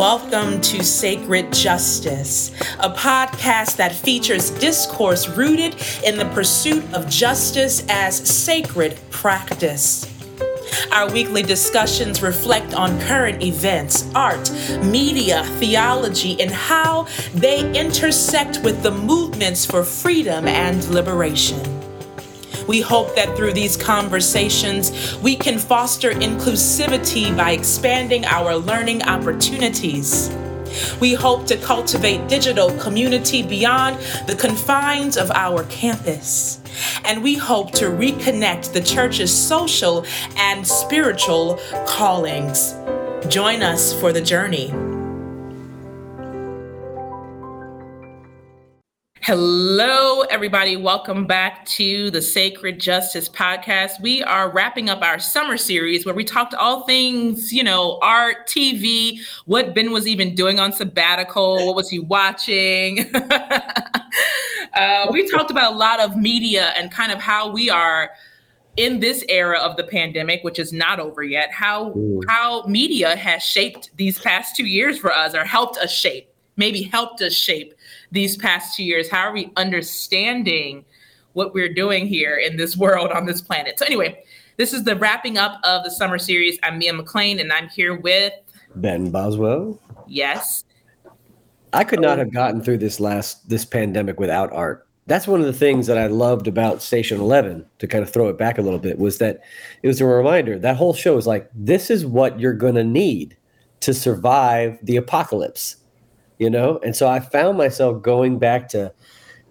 welcome to Sacred Justice, a podcast that features discourse rooted in the pursuit of justice as sacred practice. Our weekly discussions reflect on current events, art, media, theology, and how they intersect with the movements for freedom and liberation. We hope that through these conversations, we can foster inclusivity by expanding our learning opportunities. We hope to cultivate digital community beyond the confines of our campus. And we hope to reconnect the church's social and spiritual callings. Join us for the journey. Hello, everybody. Welcome back to the Sacred Justice Podcast. We are wrapping up our summer series where we talked all things, you know, art, TV, what Ben was even doing on sabbatical, what was he watching. uh, we talked about a lot of media and kind of how we are in this era of the pandemic, which is not over yet, how how media has shaped these past two years for us or helped us shape, maybe helped us shape these past two years? How are we understanding what we're doing here in this world on this planet? So, anyway, this is the wrapping up of the summer series. I'm Mia McLean, and I'm here with Ben Boswell. Yes. I could not have gotten through this last this pandemic without art. That's one of the things that I loved about Station Eleven. To kind of throw it back a little bit, was that it was a reminder. That whole show is like, this is what you're going to need to survive the apocalypse you know? And so I found myself going back to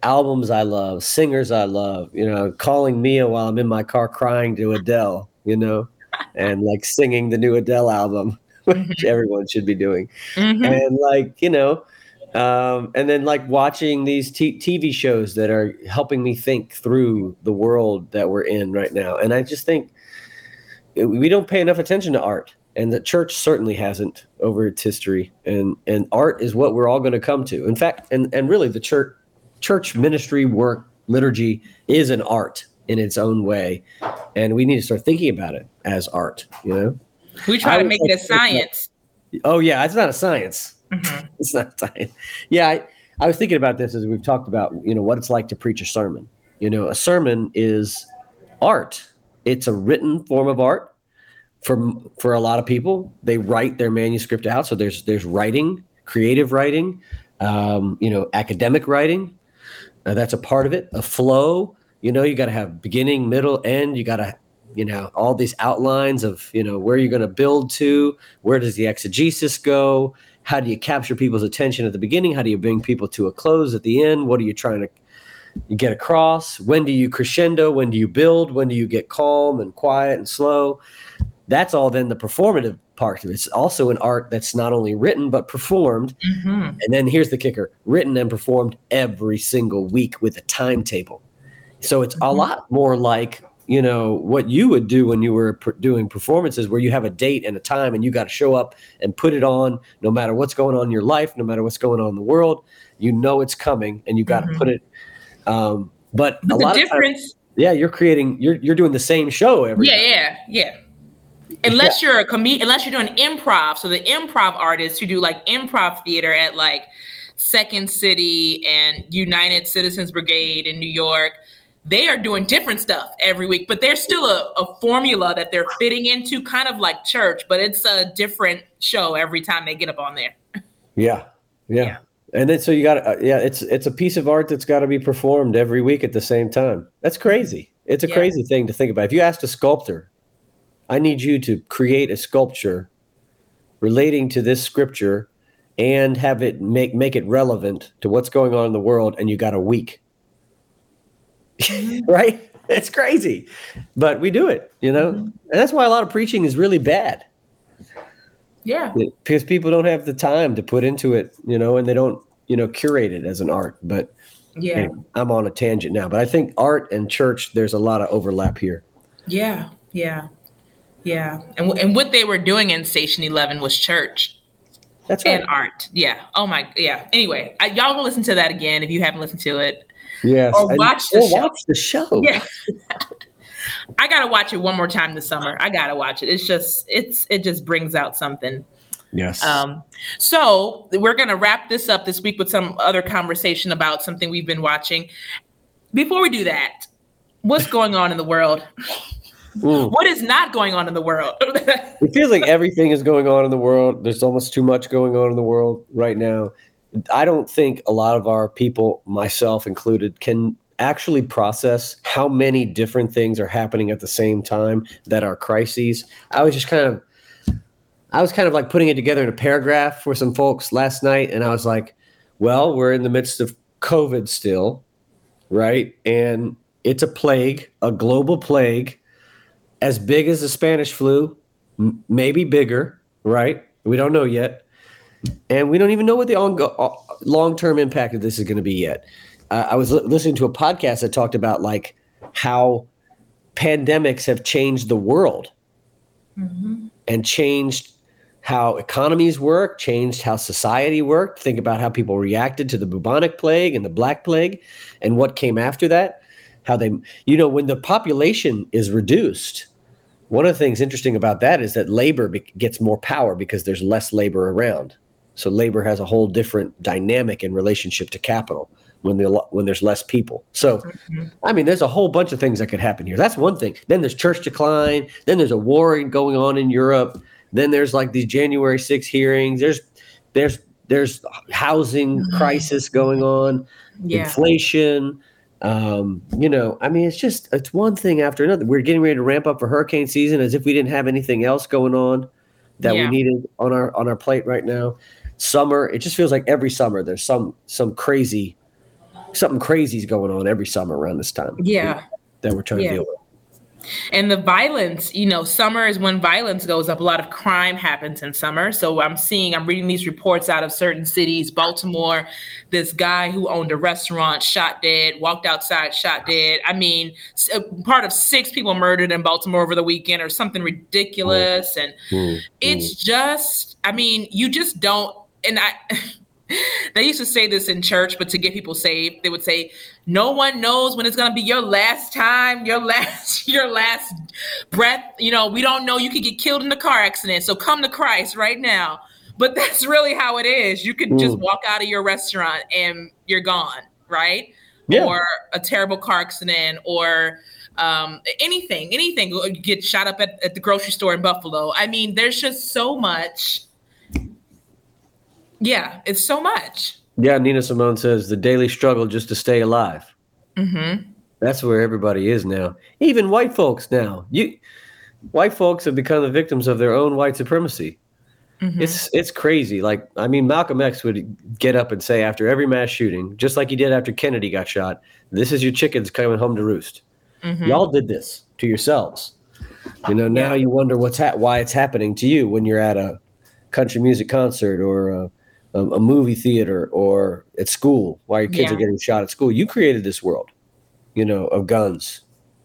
albums I love, singers I love, you know, calling Mia while I'm in my car crying to Adele, you know, and like singing the new Adele album, which mm-hmm. everyone should be doing. Mm-hmm. And like, you know, um, and then like watching these t- TV shows that are helping me think through the world that we're in right now. And I just think we don't pay enough attention to art and the church certainly hasn't over its history and and art is what we're all going to come to. In fact and and really the church church ministry work liturgy is an art in its own way and we need to start thinking about it as art you know? We try I to make it a science. Oh yeah it's not a science. Mm-hmm. it's not science. Yeah I, I was thinking about this as we've talked about you know what it's like to preach a sermon. You know a sermon is art. It's a written form of art for for a lot of people they write their manuscript out. So there's there's writing creative writing um, you know academic writing. Uh, that's a part of it. A flow you know you got to have beginning middle end. You got to you know all these outlines of you know where you're going to build to where does the exegesis go? How do you capture people's attention at the beginning? How do you bring people to a close at the end? What are you trying to get across? When do you crescendo? When do you build? When do you get calm and quiet and slow that's all then the performative part of it. It's also an art that's not only written but performed. Mm-hmm. And then here's the kicker: written and performed every single week with a timetable. So it's mm-hmm. a lot more like you know what you would do when you were per- doing performances where you have a date and a time and you got to show up and put it on no matter what's going on in your life no matter what's going on in the world you know it's coming and you got to mm-hmm. put it um, but, but a lot difference of times, yeah you're creating you're you're doing the same show every yeah yeah yeah unless yeah. you're a comedian, unless you're doing improv. So the improv artists who do like improv theater at like Second City and United Citizens Brigade in New York, they are doing different stuff every week, but there's still a, a formula that they're fitting into, kind of like church, but it's a different show every time they get up on there. Yeah, yeah. yeah. And then so you got uh, yeah, it's it's a piece of art that's got to be performed every week at the same time. That's crazy. It's a yeah. crazy thing to think about. If you asked a sculptor I need you to create a sculpture relating to this scripture and have it make make it relevant to what's going on in the world and you got a week. Mm-hmm. right? It's crazy. But we do it you know? Mm-hmm. and that's why a lot of preaching is really bad. Yeah. Because people don't have the time to put into it you know and they don't you know curate it as an art. But yeah. anyway, i'm on a tangent now. But i think art and church there's a lot of overlap here. Yeah. Yeah yeah, and and what they were doing in Station Eleven was church. That's right. And art. Yeah. Oh my. Yeah. Anyway, I, y'all will listen to that again if you haven't listened to it. Yes. Or watch the show. Watch the show. Yeah. I gotta watch it one more time this summer. I gotta watch it. It's just it's it just brings out something. Yes. Um, so we're going to wrap this up this week with some other conversation about something we've been watching. Before we do that, what's going on in the world? Mm. What is not going on in the world? it feels like everything is going on in the world. There's almost too much going on in the world right now. I don't think a lot of our people, myself included, can actually process how many different things are happening at the same time that are crises. I was just kind of I was kind of like putting it together in a paragraph for some folks last night and I was like, well, we're in the midst of COVID still, right? And it's a plague, a global plague as big as the Spanish flu, m- maybe bigger, right? We don't know yet. And we don't even know what the ongo- uh, long-term impact of this is going to be yet uh, I was l- listening to a podcast that talked about like how pandemics have changed the world mm-hmm. and changed how economies work, changed how society worked. Think about how people reacted to the bubonic plague and the black plague and what came after that. How they, you know, when the population is reduced, one of the things interesting about that is that labor be- gets more power because there's less labor around. So labor has a whole different dynamic in relationship to capital when the when there's less people. So, mm-hmm. I mean, there's a whole bunch of things that could happen here. That's one thing. Then there's church decline. Then there's a war going on in Europe. Then there's like these January 6 hearings. There's there's there's housing mm-hmm. crisis going on, yeah. inflation. Um, you know, I mean, it's just it's one thing after another. We're getting ready to ramp up for hurricane season as if we didn't have anything else going on that yeah. we needed on our on our plate right now. Summer, it just feels like every summer there's some some crazy something crazy is going on every summer around this time. Yeah. That we're trying yeah. to deal with. And the violence, you know, summer is when violence goes up. A lot of crime happens in summer. So I'm seeing, I'm reading these reports out of certain cities. Baltimore, this guy who owned a restaurant shot dead, walked outside, shot dead. I mean, uh, part of six people murdered in Baltimore over the weekend or something ridiculous. And mm-hmm. it's just, I mean, you just don't, and I, they used to say this in church, but to get people saved, they would say, "No one knows when it's going to be your last time, your last, your last breath. You know, we don't know. You could get killed in a car accident, so come to Christ right now." But that's really how it is. You could just walk out of your restaurant and you're gone, right? Yeah. Or a terrible car accident, or um, anything, anything. Get shot up at, at the grocery store in Buffalo. I mean, there's just so much yeah, it's so much. Yeah, Nina Simone says the daily struggle just to stay alive. Mm-hmm. That's where everybody is now. Even white folks now. You white folks have become the victims of their own white supremacy. Mm-hmm. It's it's crazy. Like I mean, Malcolm X would get up and say after every mass shooting, just like he did after Kennedy got shot, "This is your chickens coming home to roost." Mm-hmm. Y'all did this to yourselves. You know, now yeah. you wonder what's ha- why it's happening to you when you're at a country music concert or a a, a movie theater or at school while your kids yeah. are getting shot at school. You created this world, you know, of guns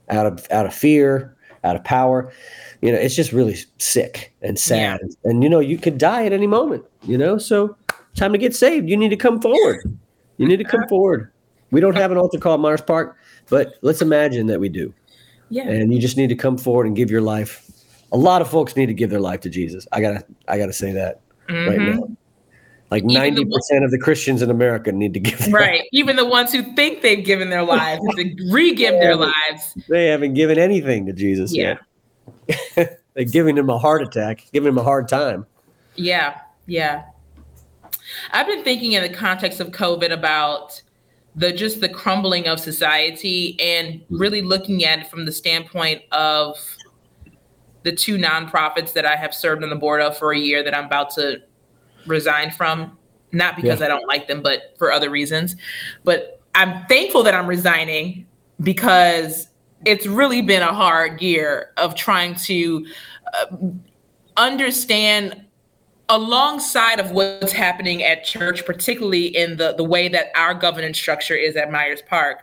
out of out of fear, out of power. You know, it's just really sick and sad. Yeah. And you know, you could die at any moment. You know, so time to get saved. You need to come forward. You need to come forward. We don't have an altar call at Myers Park, but let's imagine that we do. Yeah. And you just need to come forward and give your life. A lot of folks need to give their life to Jesus. I gotta, I gotta say that mm-hmm. right now. Like ninety percent of the Christians in America need to give. Right, life. even the ones who think they've given their lives to re-give their lives. They haven't given anything to Jesus yeah. yet. They're giving him a heart attack, giving him a hard time. Yeah, yeah. I've been thinking in the context of COVID about the just the crumbling of society and really looking at it from the standpoint of the two nonprofits that I have served on the board of for a year that I'm about to resigned from, not because yeah. I don't like them, but for other reasons. But I'm thankful that I'm resigning because it's really been a hard year of trying to uh, understand alongside of what's happening at church particularly in the the way that our governance structure is at Myers Park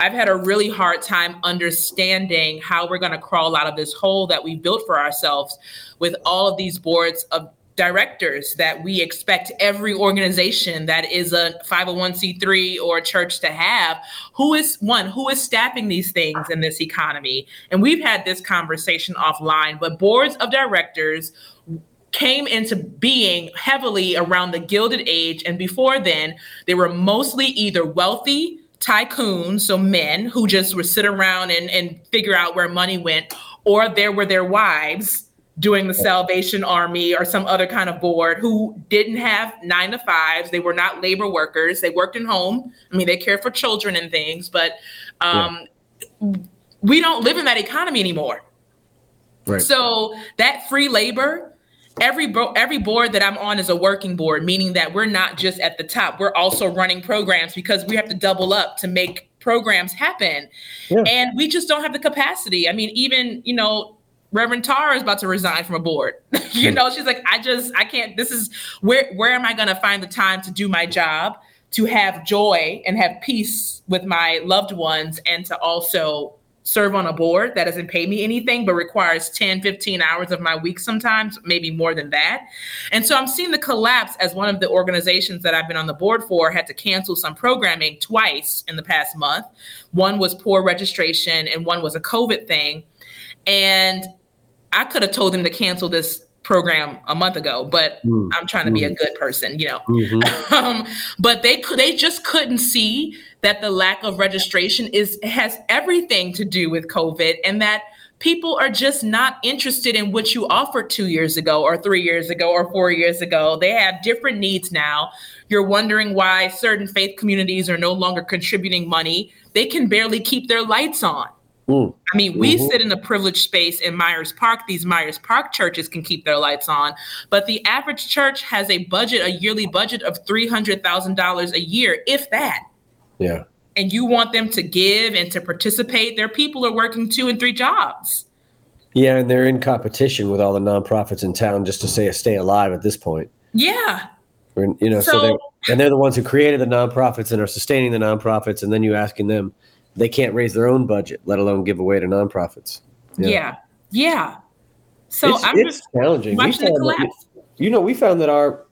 I've had a really hard time understanding how we're going to crawl out of this hole that we built for ourselves with all of these boards of directors that we expect every organization that is a 501c3 or a church to have who is one who is staffing these things in this economy and we've had this conversation offline but boards of directors came into being heavily around the Gilded Age. And before then, they were mostly either wealthy tycoons, so men who just would sit around and, and figure out where money went, or there were their wives doing the Salvation Army or some other kind of board who didn't have nine to fives. They were not labor workers. They worked in home. I mean, they cared for children and things, but um, yeah. we don't live in that economy anymore. Right. So that free labor, every bo- every board that I'm on is a working board, meaning that we're not just at the top. We're also running programs because we have to double up to make programs happen. Yeah. And we just don't have the capacity. I mean, even, you know, Reverend Tara is about to resign from a board. you know, she's like, I just, I can't, this is where, where am I going to find the time to do my job, to have joy and have peace with my loved ones, and to also serve on a board that doesn't pay me anything, but requires 10, 15 hours of my week sometimes, maybe more than that. And so I'm seeing the collapse as one of the organizations that I've been on the board for had to cancel some programming twice in the past month. One was poor registration, and one was a COVID thing. And I could have told them to cancel this program a month ago, but mm. I'm trying to be a mm. good person, you know. Mm-hmm. um, but they could they just couldn't see that the lack of registration is has everything to do with COVID and that people are just not interested in what you offered two years ago or three years ago or four years ago. They have different needs now. You're wondering why certain faith communities are no longer contributing money. They can barely keep their lights on. Mm. I mean, we mm-hmm. sit in a privileged space in Myers Park. These Myers Park churches can keep their lights on, but the average church has a budget, a yearly budget of $300,000 a year, if that. Yeah. And you want them to give and to participate. Their people are working two and three jobs. Yeah, and they're in competition with all the nonprofits in town just to say stay alive at this point. Yeah. We're, you know, so, so they're, and they're the ones who created the nonprofits and are sustaining the nonprofits, and then you asking them – they can't raise their own budget, let alone give away to nonprofits. Yeah, yeah. yeah. So it's, I'm it's just challenging. Watching the collapse. That, you know, we found that our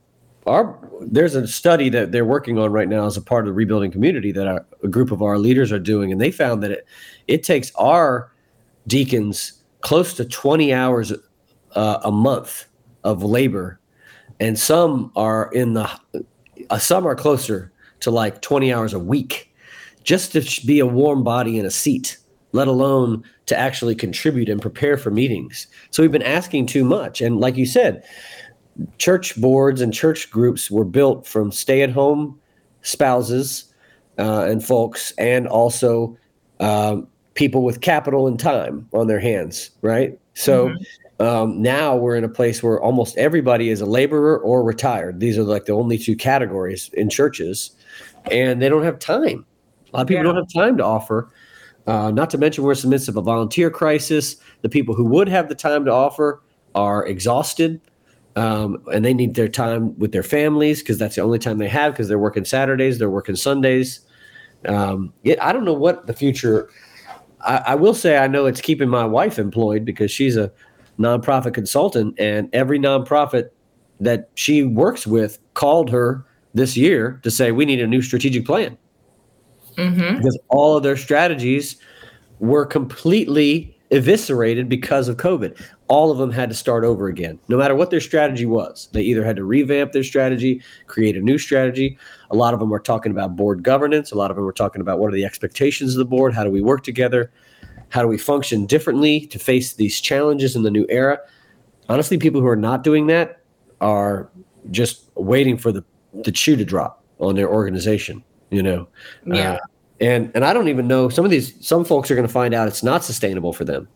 our there's a study that they're working on right now as a part of the rebuilding community that our, a group of our leaders are doing, and they found that it it takes our deacons close to 20 hours uh, a month of labor, and some are in the uh, some are closer to like 20 hours a week just to be a warm body in a seat, let alone to actually contribute and prepare for meetings. So we've been asking too much. And like you said, church boards and church groups were built from stay at home spouses uh, and folks, and also uh, people with capital and time on their hands, right? So mm-hmm. um, now we're in a place where almost everybody is a laborer or retired. These are like the only two categories in churches, and they don't have time a lot of people yeah. don't have time to offer. Uh, not to mention, we're in the midst of a volunteer crisis. The people who would have the time to offer are exhausted, um, and they need their time with their families because that's the only time they have because they're working Saturdays, they're working Sundays. Um, it, I don't know what the future. I, I will say I know it's keeping my wife employed because she's a nonprofit consultant, and every nonprofit that she works with called her this year to say we need a new strategic plan mm-hmm. because all of their strategies were completely eviscerated because of COVID. All of them had to start over again, no matter what their strategy was. They either had to revamp their strategy, create a new strategy. A lot of them were talking about board governance. A lot of them were talking about what are the expectations of the board? How do we work together? How do we function differently to face these challenges in the new era? Honestly, people who are not doing that are just waiting for the, the shoe to drop on their organization you know? Yeah. uh, and and i don't even know some of these some folks are going to find out it's not sustainable for them.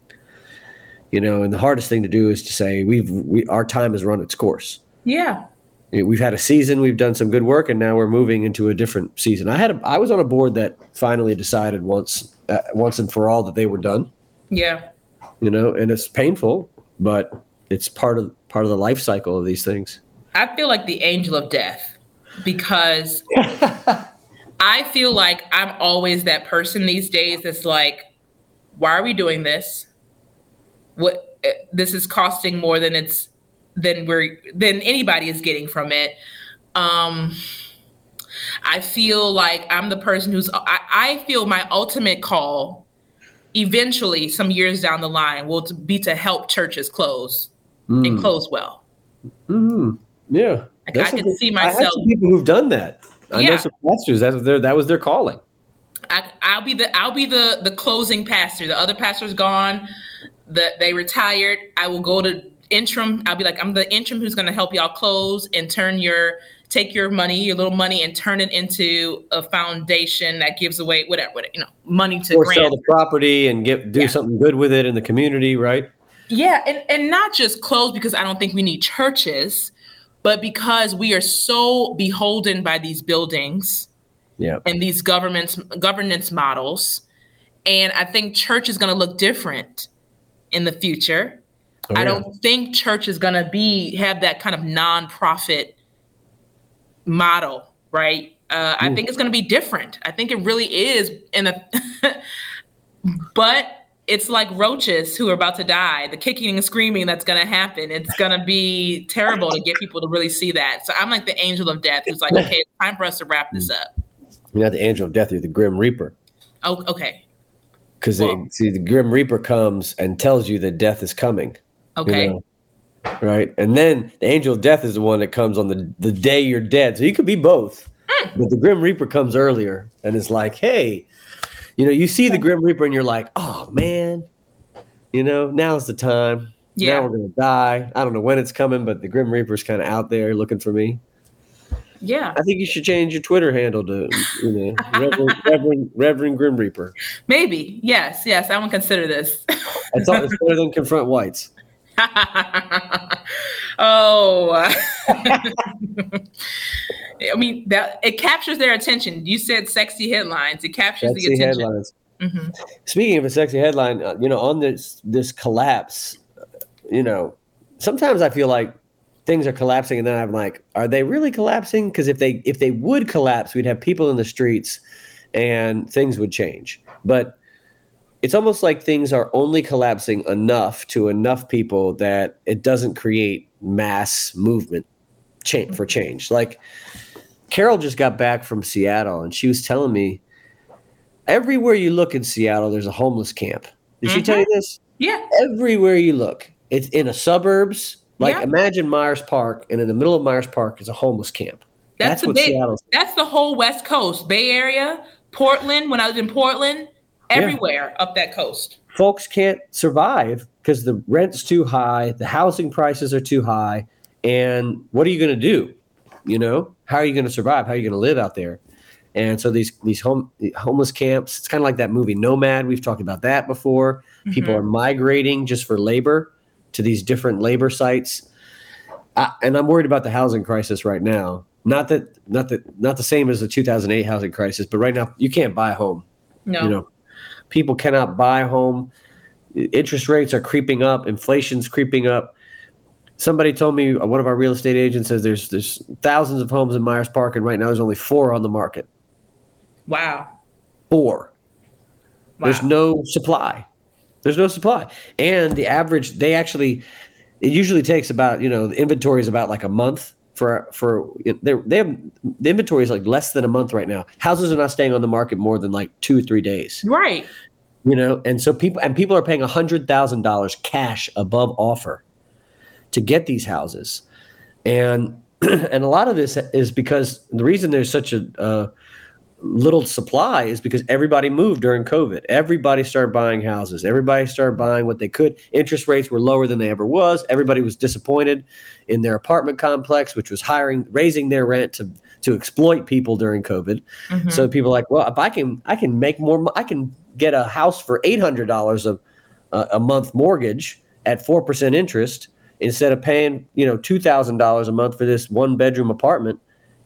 You know and the hardest thing to do is to say we've we our time has run its course. Yeah. We've had a season we've done some good work and now we're moving into a different season. I had a, i was on a board that finally decided once uh, once and for all that they were done. Yeah. You know and it's painful but it's part of part of the life cycle of these things. I feel like the angel of death because I feel like I'm always that person these days that's like, why are we doing this? What eh, this is costing more than it's than we're than anybody is getting from it. Um I feel like I'm the person who's I, I feel my ultimate call eventually some years down the line will be to help churches close mm. and close well. Mm-hmm. Yeah. Like I can see myself. people who've done that. I yeah. know some pastors. That was their that was their calling. I, will be the I'll be the the closing pastor. The other pastor's gone. The, they retired. I will go to interim. I'll be like I'm the interim who's going to help y'all close and turn your take your money, your little money, and turn it into a foundation that gives away whatever, whatever you know, money to or grant. sell the property and get do yeah. something good with it in the community, right? Yeah, and and not just close because I don't think we need churches, but because we are so beholden by these buildings yeah. and these governments governance models. And I think church is going to look different in the future. Oh, yeah. I don't think church is going to be have that kind of nonprofit model, right? Uh, I think it's going to be different. I think it really is in a, but it's like roaches who are about to die. The kicking and screaming that's going to happen. It's going to be terrible to get people to really see that. So I'm like the angel of death who's like, okay, it's time for us to wrap this up. You're not the angel of death. You're the grim reaper. Oh, okay. Because well, see, the grim reaper comes and tells you that death is coming. Okay. You know? Right, and then the angel of death is the one that comes on the the day you're dead. So you could be both, mm. but the grim reaper comes earlier and is like, "Hey, you know, you see the grim reaper and you're like, oh man, you know, now's the time. Yeah. Now we're gonna die. I don't know when it's coming, but the grim reaper's kind of out there looking for me. Yeah. I think you should change your Twitter handle to, you know, Reverend, Reverend, Reverend Grim Reaper. Maybe. Yes. Yes. I won't consider this. it's, all, it's better than confront whites. oh. I mean, that it captures their attention. You said sexy headlines. It captures sexy the attention. Headlines. Mm-hmm. Speaking of a sexy headline, uh, you know, on this this collapse, you know, sometimes I feel like things are collapsing and then i'm like are they really collapsing because if they if they would collapse we'd have people in the streets and things would change but it's almost like things are only collapsing enough to enough people that it doesn't create mass movement change for change like carol just got back from seattle and she was telling me everywhere you look in seattle there's a homeless camp did mm-hmm. she tell you this yeah everywhere you look it's in the suburbs like yeah. imagine Myers Park, and in the middle of Myers Park is a homeless camp. That's, that's what Bay, Seattle's. That's the whole West Coast, Bay Area, Portland. When I was in Portland, everywhere yeah. up that coast. Folks can't survive because the rent's too high, the housing prices are too high, and what are you going to do? You know, how are you going to survive? How are you going to live out there? And so these these home homeless camps, it's kind of like that movie Nomad. We've talked about that before. Mm-hmm. People are migrating just for labor to these different labor sites. I, and I'm worried about the housing crisis right now. Not that, not that, not the same as the 2008 housing crisis, but right now you can't buy a home. No, you know, people cannot buy a home. Interest rates are creeping up. Inflation's creeping up. Somebody told me uh, one of our real estate agents says there's there's thousands of homes in Myers Park, and right now there's only four on the market. Wow. Four. Wow. There's no supply. There's no supply. And the average, they actually, it usually takes about, you know, the inventory is about like a month for, for, they they have, the inventory is like less than a month right now. Houses are not staying on the market more than like two or three days. Right. You know, and so people, and people are paying a hundred thousand dollars cash above offer to get these houses. And, and a lot of this is because the reason there's such a, uh, little supply is because everybody moved during COVID. Everybody started buying houses. Everybody started buying what they could. Interest rates were lower than they ever was. Everybody was disappointed in their apartment complex, which was hiring, raising their rent to to exploit people during COVID. Mm-hmm. So people like, well, if I can, I can make more. I can get a house for eight hundred dollars a a month mortgage at four percent interest instead of paying you know two thousand dollars a month for this one bedroom apartment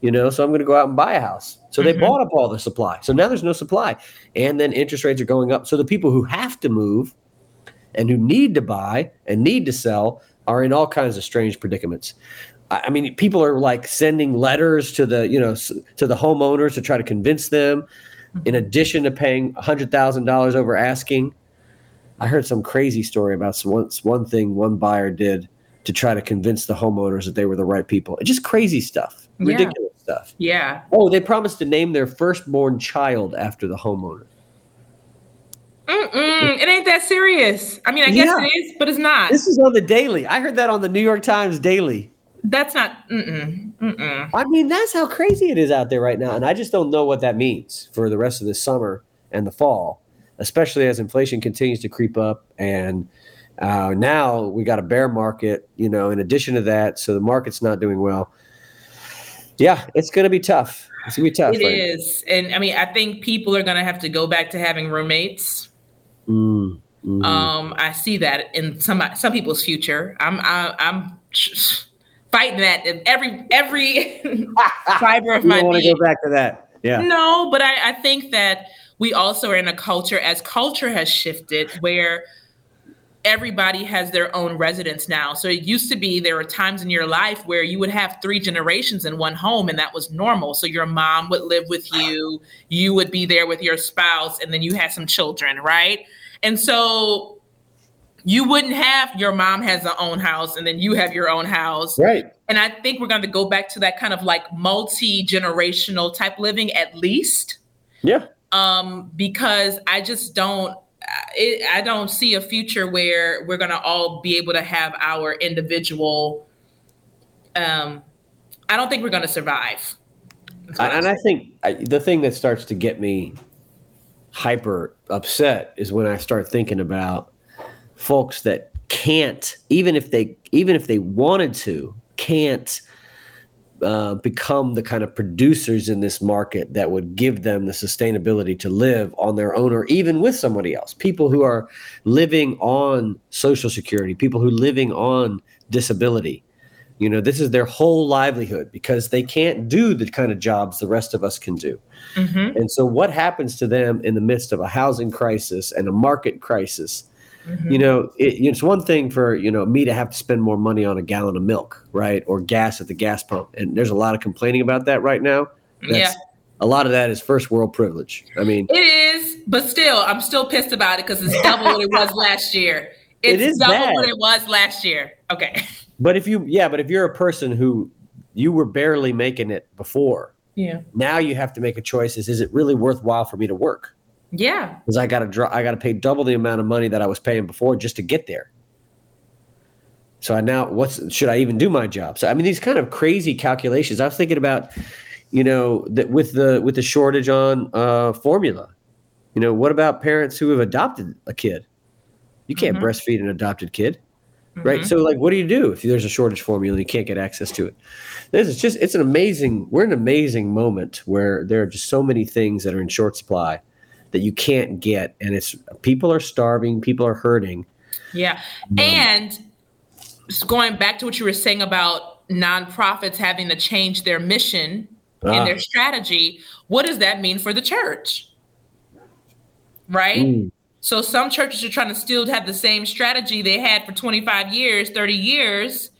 you know, so I'm going to go out and buy a house. So mm-hmm. they bought up all the supply. So now there's no supply. And then interest rates are going up. So the people who have to move and who need to buy and need to sell are in all kinds of strange predicaments. I mean, people are like sending letters to the, you know, to the homeowners to try to convince them. In mm-hmm. addition to paying hundred thousand dollars over asking. I heard some crazy story about once one, thing one buyer did to try to convince the homeowners that they were the right people. It's just crazy stuff, ridiculous stuff. Yeah. Oh, they promised to name their firstborn child after the homeowner. Mm-mm, it ain't that serious. I mean, I guess yeah. it is, but it's not. This is on the daily. I heard that on the New York Times Daily. That's not. Mm-mm, mm-mm. I mean, that's how crazy it is out there right now, and I just don't know what that means for the rest of the summer and the fall, especially as inflation continues to creep up. And uh, now we got a bear market, you know. In addition to that, so the market's not doing well. Yeah, it's going to be tough. It's going to be tough. It right? is, and I mean, I think people are going to have to go back to having roommates. Mm, mm-hmm. Um, I see that in some some people's future. I'm I, I'm fighting that every every fiber of you my. want to go back to that? Yeah. No, but I, I think that we also are in a culture as culture has shifted where everybody has their own residence now. So it used to be there were times in your life where you would have three generations in one home and that was normal. So your mom would live with you, you would be there with your spouse, and then you had some children, right? And so you wouldn't have your mom has her own house and then you have your own house. Right. And I think we're going to go back to that kind of like multi generational type living at least. Yeah. Um, because I just don't it, I don't see a future where we're going to all be able to have our individual. Um, I don't think we're going to survive. And I think I, the thing that starts to get me hyper upset is when I start thinking about folks that can't, even if they, even if they wanted to, can't uh, become the kind of producers in this market that would give them the sustainability to live on their own or even with somebody else. People who are living on Social Security, people who are living on disability. You know, this is their whole livelihood because they can't do the kind of jobs the rest of us can do. Mm-hmm. And so, what happens to them in the midst of a housing crisis and a market crisis? Mm-hmm. You know, it, it's one thing for you know me to have to spend more money on a gallon of milk, right, or gas at the gas pump, and there's a lot of complaining about that right now. That's, yeah, a lot of that is first world privilege. I mean, it is, but still, I'm still pissed about it because it's double what it was last year. It's it is double bad. what it was last year. Okay, but if you, yeah, but if you're a person who you were barely making it before, yeah, now you have to make a choice: is is it really worthwhile for me to work? Yeah. Because I got to draw, I got to pay double the amount of money that I was paying before just to get there. So I now, what's should I even do my job? So I mean, these kind of crazy calculations. I was thinking about, you know, that with the with the shortage on uh, formula. You know, what about parents who have adopted a kid? You can't mm-hmm. breastfeed an adopted kid, mm-hmm. right? So like, what do you do if there's a shortage formula and you can't get access to it? This is just it's an amazing. We're in an amazing moment where there are just so many things that are in short supply that you can't get and it's people are starving people are hurting yeah um, and going back to what you were saying about nonprofits having to change their mission ah. and their strategy what does that mean for the church right mm. so some churches are trying to still have the same strategy they had for 25 years 30 years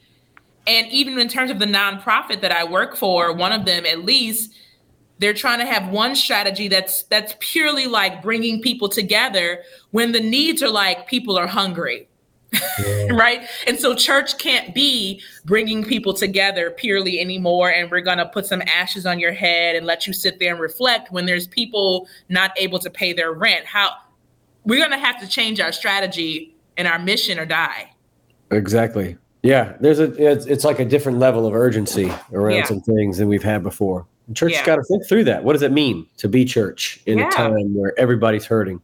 and even in terms of the nonprofit that i work for one of them at least they're trying to have one strategy that's that's purely like bringing people together when the needs are like people are hungry. Yeah. right? And so church can't be bringing people together purely anymore and we're going to put some ashes on your head and let you sit there and reflect when there's people not able to pay their rent. How we're going to have to change our strategy and our mission or die. Exactly. Yeah there's a it's, it's like a different level of urgency around yeah. some things than we've had before church yeah. got to think through that. What does it mean to be church in yeah. a time where everybody's hurting?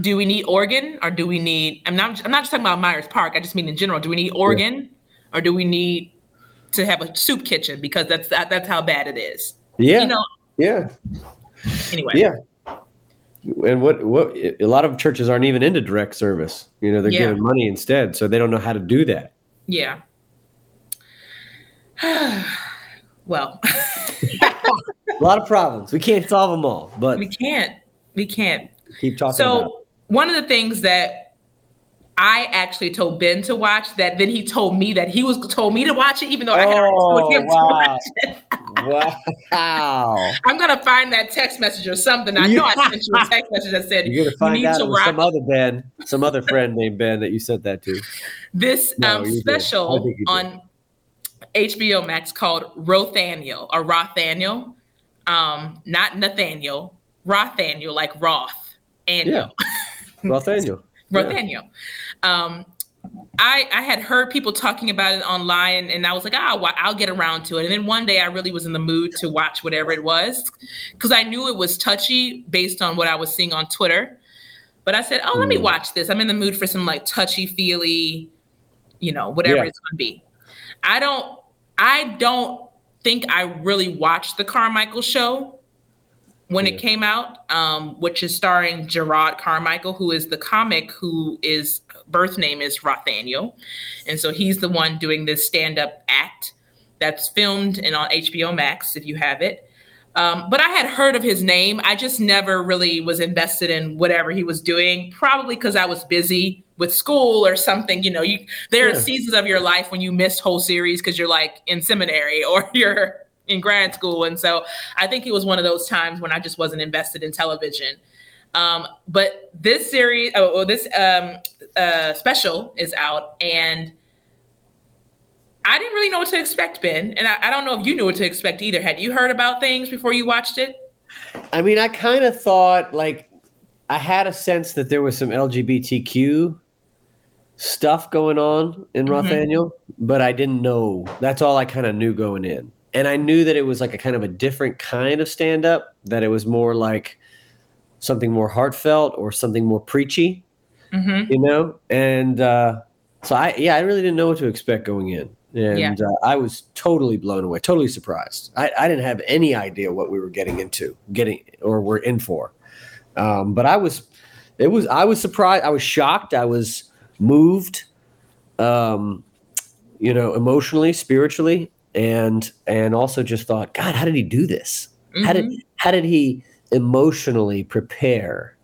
Do we need organ or do we need? I'm not. I'm not just talking about Myers Park. I just mean in general. Do we need organ yeah. or do we need to have a soup kitchen because that's that, that's how bad it is. Yeah. You know. Yeah. Anyway. Yeah. And what what a lot of churches aren't even into direct service. You know, they're yeah. giving money instead, so they don't know how to do that. Yeah. well. a lot of problems. We can't solve them all, but we can't. We can't. Keep talking. So one of the things that I actually told Ben to watch that then he told me that he was told me to watch it, even though I had oh, told him wow. to watch it. wow. I'm gonna find that text message or something. I know I sent you a text message that said You're gonna find you need out to watch some other Ben, some other friend named Ben that you sent that to. This no, um, special on HBO Max called Rothaniel or Rothaniel um, not Nathaniel, Rothaniel, like Roth. Annual. Yeah. Rothaniel. Rothaniel. Um, I, I had heard people talking about it online and I was like, oh, well, I'll get around to it. And then one day I really was in the mood to watch whatever it was because I knew it was touchy based on what I was seeing on Twitter. But I said, oh, let me mm. watch this. I'm in the mood for some like touchy feely, you know, whatever yeah. it's going to be. I don't, I don't think I really watched the Carmichael show when yeah. it came out, um, which is starring Jerrod Carmichael, who is the comic who is birth name is Rothaniel. And so he's the one doing this stand up act that's filmed and on HBO Max if you have it. Um, but I had heard of his name. I just never really was invested in whatever he was doing, probably because I was busy with school or something. You know, you there yeah. are seasons of your life when you miss whole series because you're like in seminary or you're in grad school. And so I think it was one of those times when I just wasn't invested in television. Um, but this series, oh, this um, uh, special is out, and I didn't really know what to expect, Ben. And I, I don't know if you knew what to expect either. Had you heard about things before you watched it? I mean, I kind of thought like I had a sense that there was some LGBTQ stuff going on in mm-hmm. Rothaniel, but I didn't know. That's all I kind of knew going in. And I knew that it was like a kind of a different kind of stand up, that it was more like something more heartfelt or something more preachy, mm-hmm. you know? And uh, so I, yeah, I really didn't know what to expect going in. And yeah. uh, I was totally blown away, totally surprised. I, I didn't have any idea what we were getting into, getting or we're in for. Um, but I was, it was, I was surprised. I was shocked. I was moved, um, you know, emotionally, spiritually, and and also just thought, God, how did he do this? Mm-hmm. How did mm-hmm. how did he emotionally prepare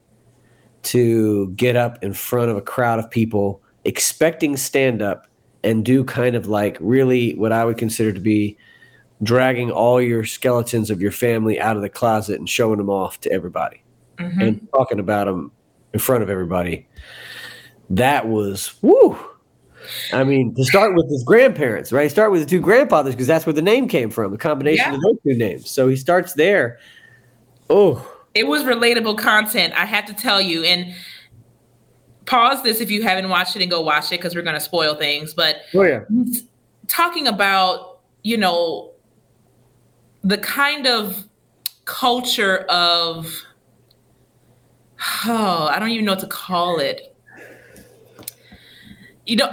to get up in front of a crowd of people expecting stand up and do kind of like really what I would consider to be dragging all your skeletons of your family out of the closet and showing them off to everybody mm-hmm. and talking about them in front of everybody. That was woo. I mean, to start with his grandparents, right? Start with the two grandfathers because that's where the name came from, the combination yeah. of those two names. So he starts there Oh. It was relatable content, I have to tell you. And pause this if you haven't watched it and go watch it because we're going to spoil things. But oh, yeah. talking about, you know, the kind of culture of, oh, I don't even know what to call it you know,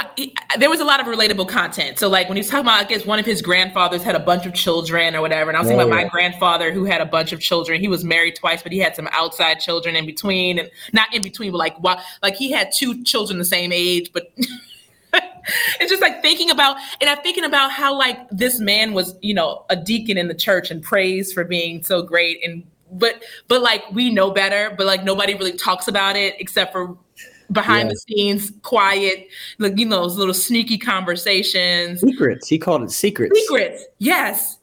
there was a lot of relatable content. So, like when he's talking about, I guess one of his grandfathers had a bunch of children or whatever, and I was thinking oh, about yeah. my grandfather who had a bunch of children. He was married twice, but he had some outside children in between, and not in between, but like, like he had two children the same age, but. it's just like thinking about and i'm thinking about how like this man was you know a deacon in the church and praised for being so great and but but like we know better but like nobody really talks about it except for behind yeah. the scenes, quiet, like you know, those little sneaky conversations. Secrets. He called it secrets. Secrets. Yes.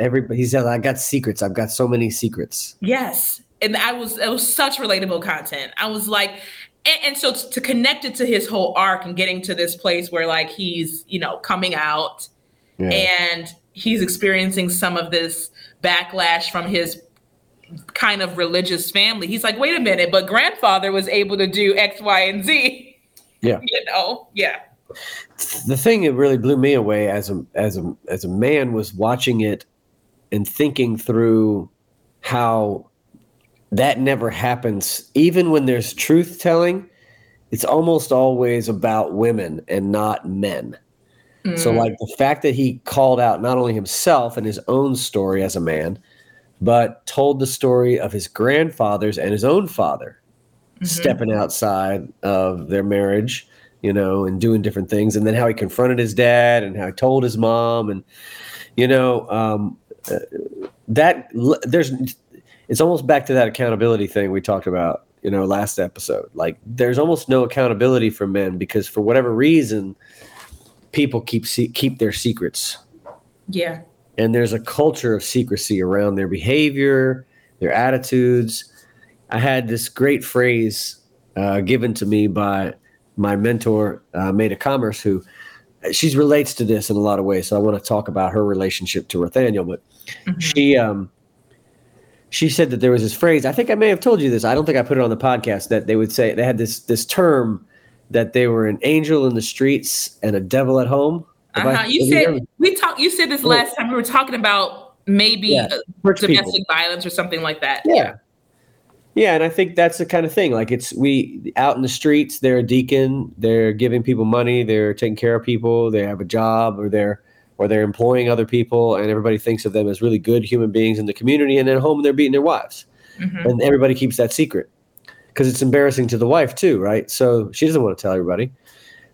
Everybody he said, I got secrets. I've got so many secrets. Yes. And I was it was such relatable content. I was like, and, and so to connect it to his whole arc and getting to this place where like he's, you know, coming out yeah. and he's experiencing some of this backlash from his kind of religious family. He's like, wait a minute, but grandfather was able to do X, Y, and Z. Yeah. you know, yeah. The thing that really blew me away as a as a as a man was watching it and thinking through how that never happens. Even when there's truth telling, it's almost always about women and not men. Mm. So, like the fact that he called out not only himself and his own story as a man, but told the story of his grandfathers and his own father mm-hmm. stepping outside of their marriage, you know, and doing different things, and then how he confronted his dad and how he told his mom, and you know, um, uh, that there's it's almost back to that accountability thing we talked about, you know, last episode. Like there's almost no accountability for men because for whatever reason, people keep keep their secrets. Yeah and there's a culture of secrecy around their behavior, their attitudes. I had this great phrase uh, given to me by my mentor, uh, Meta Commerse, who she relates to this in a lot of ways. So I want to talk about her relationship to Rothaniel, but mm-hmm. she um, she said that there was this phrase. I think I may have told you this. I don't think I put it on the podcast that they would say they had this this term that they were an angel in the streets and a devil at home. Uh-huh. You said we talked. You said this last time we were talking about maybe yeah, domestic people. violence or something like that. Yeah, yeah, and I think that's the kind of thing. Like it's we out in the streets, they're a deacon, they're giving people money, they're taking care of people, they have a job, or they're or they're employing other people, and everybody thinks of them as really good human beings in the community. And at home, they're beating their wives, mm-hmm. and everybody keeps that secret because it's embarrassing to the wife too, right? So she doesn't want to tell everybody.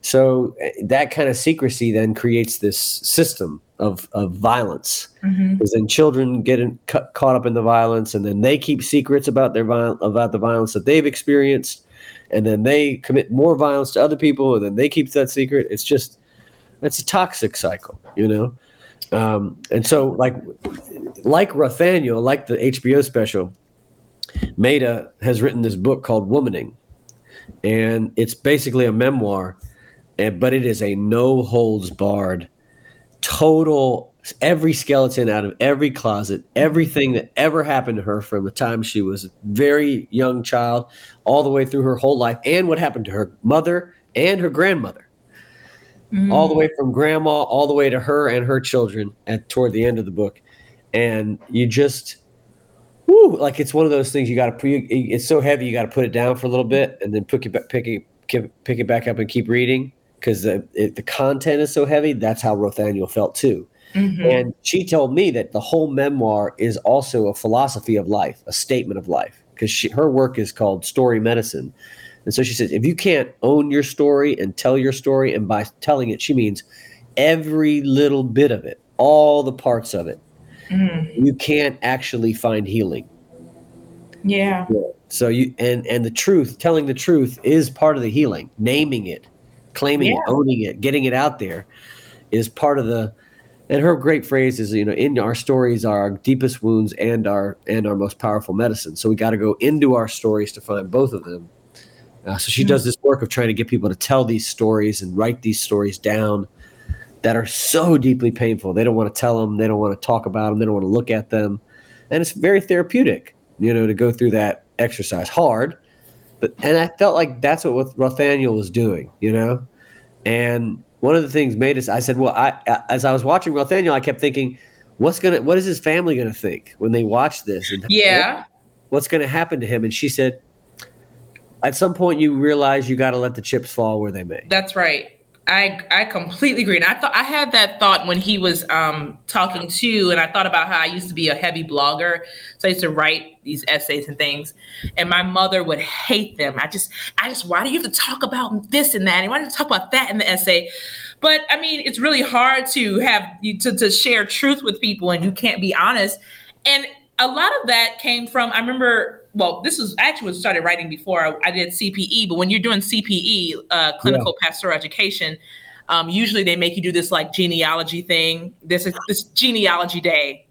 So eh, that kind of secrecy then creates this system of, of violence. Mm-hmm. Because then children get in, cu- caught up in the violence, and then they keep secrets about their viol- about the violence that they've experienced, and then they commit more violence to other people, and then they keep that secret. It's just it's a toxic cycle, you know. Um, and so, like like Rothaniel, like the HBO special, Meta has written this book called Womaning, and it's basically a memoir but it is a no holds barred, total every skeleton out of every closet, everything that ever happened to her from the time she was a very young child all the way through her whole life, and what happened to her mother and her grandmother. Mm. All the way from grandma all the way to her and her children at toward the end of the book. And you just like it's one of those things you got to. It's so heavy, you got to put it down for a little bit, and then pick it, pick it, pick it back up, and keep reading because the the content is so heavy. That's how Rothaniel felt too. Mm-hmm. And she told me that the whole memoir is also a philosophy of life, a statement of life, because her work is called story medicine. And so she says, if you can't own your story and tell your story, and by telling it, she means every little bit of it, all the parts of it, mm. you can't actually find healing. Yeah. yeah. So you and and the truth, telling the truth is part of the healing. Naming it, claiming yeah. it, owning it, getting it out there is part of the and her great phrase is you know in our stories are our deepest wounds and our and our most powerful medicine so we got to go into our stories to find both of them uh, so she mm-hmm. does this work of trying to get people to tell these stories and write these stories down that are so deeply painful they don't want to tell them they don't want to talk about them they don't want to look at them and it's very therapeutic you know to go through that exercise hard but and I felt like that's what Rothaniel was doing, you know. And one of the things made us. I said, well, I as I was watching Rothaniel, I kept thinking, what's gonna, what is his family gonna think when they watch this? And yeah, what's gonna happen to him? And she said, at some point, you realize you got to let the chips fall where they may. That's right. I I completely agree. And I thought I had that thought when he was um, talking too, and I thought about how I used to be a heavy blogger, so I used to write these essays and things, and my mother would hate them. I just I just why do you have to talk about this and that, and why do you talk about that in the essay? But I mean, it's really hard to have to to share truth with people, and you can't be honest. And a lot of that came from I remember well, this was actually was started writing before I, I, did CPE, but when you're doing CPE, uh, clinical yeah. pastoral education, um, usually they make you do this like genealogy thing. This is this genealogy day,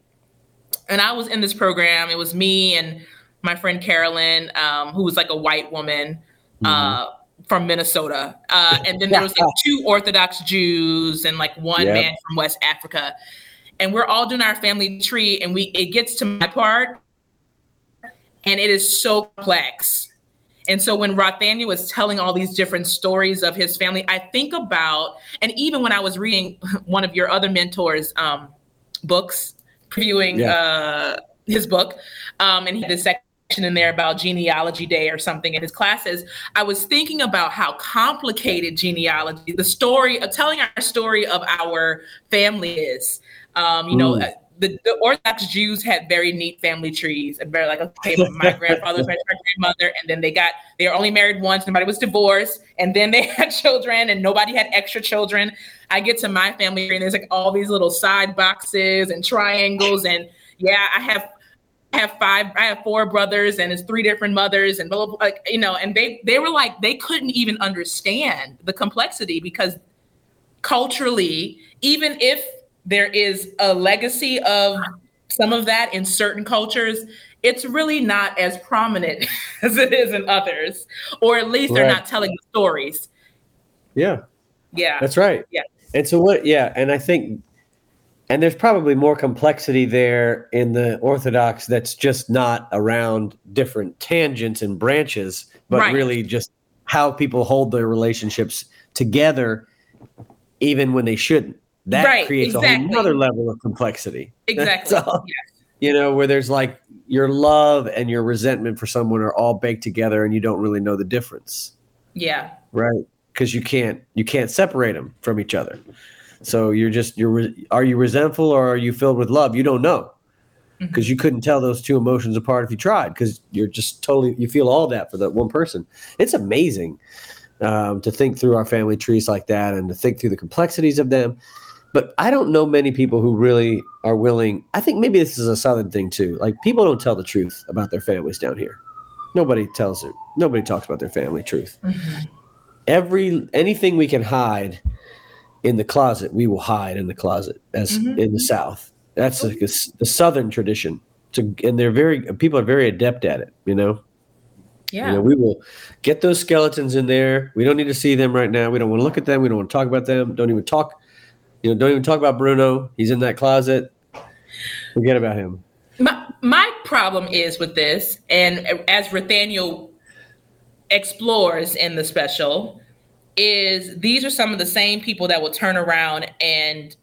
and I was in this program. It was me and my friend Carolyn, um, who was like a white woman. Uh, mm-hmm. from Minnesota, uh, and then there was like two Orthodox Jews and like one yep. man from West Africa, and we're all doing our family tree. And we it gets to my part, and it is so complex. And so when Rothaniel was telling all these different stories of his family, I think about, and even when I was reading one of your other mentors' um, books, previewing yeah. uh, his book, um, and he had a section in there about genealogy day or something in his classes, I was thinking about how complicated genealogy, the story of telling our story of our family is. Um, you know, uh, the, the Orthodox Jews had very neat family trees and very like okay, my grandfather was my grandmother, and then they got they were only married once, nobody was divorced, and then they had children and nobody had extra children. I get to my family and there's like all these little side boxes and triangles, and yeah, I have I have five, I have four brothers, and it's three different mothers, and blah, blah, blah, like you know, and they they were like they couldn't even understand the complexity because culturally, even if there is a legacy of some of that in certain cultures it's really not as prominent as it is in others or at least right. they're not telling the stories yeah yeah that's right yeah and so what yeah and i think and there's probably more complexity there in the orthodox that's just not around different tangents and branches but right. really just how people hold their relationships together, even when they shouldn't. That Right, creates a whole other level of complexity. Exactly. That's all. You know, where there's like your love and your resentment for someone are all baked together, and you don't really know the difference, Yeah. right? Because you can't you can't separate them from each other. So you're just you're re- are you resentful or are you filled with love? You don't know because you couldn't tell those two emotions apart if you tried because you're just totally you feel all that for that one person it's amazing um, to think through our family trees like that and to think through the complexities of them but i don't know many people who really are willing i think maybe this is a southern thing too. Like people don't tell the truth about their families down here. Nobody tells it nobody talks about their family truth. Mhm. every anything we can hide in the closet we will hide in the closet as Mhm. in the south. That's like a the southern tradition to, and they're very people are very adept at it you know? Yeah. you know we will get those skeletons in there. We don't need to see them right now. We don't want to look at them. We don't want to talk about them. Don't even talk you know don't even talk about bruno. He's in that closet. Forget about him. My my problem is with this, and as Rothaniel explores in the special, is these are some of the same people that will turn around and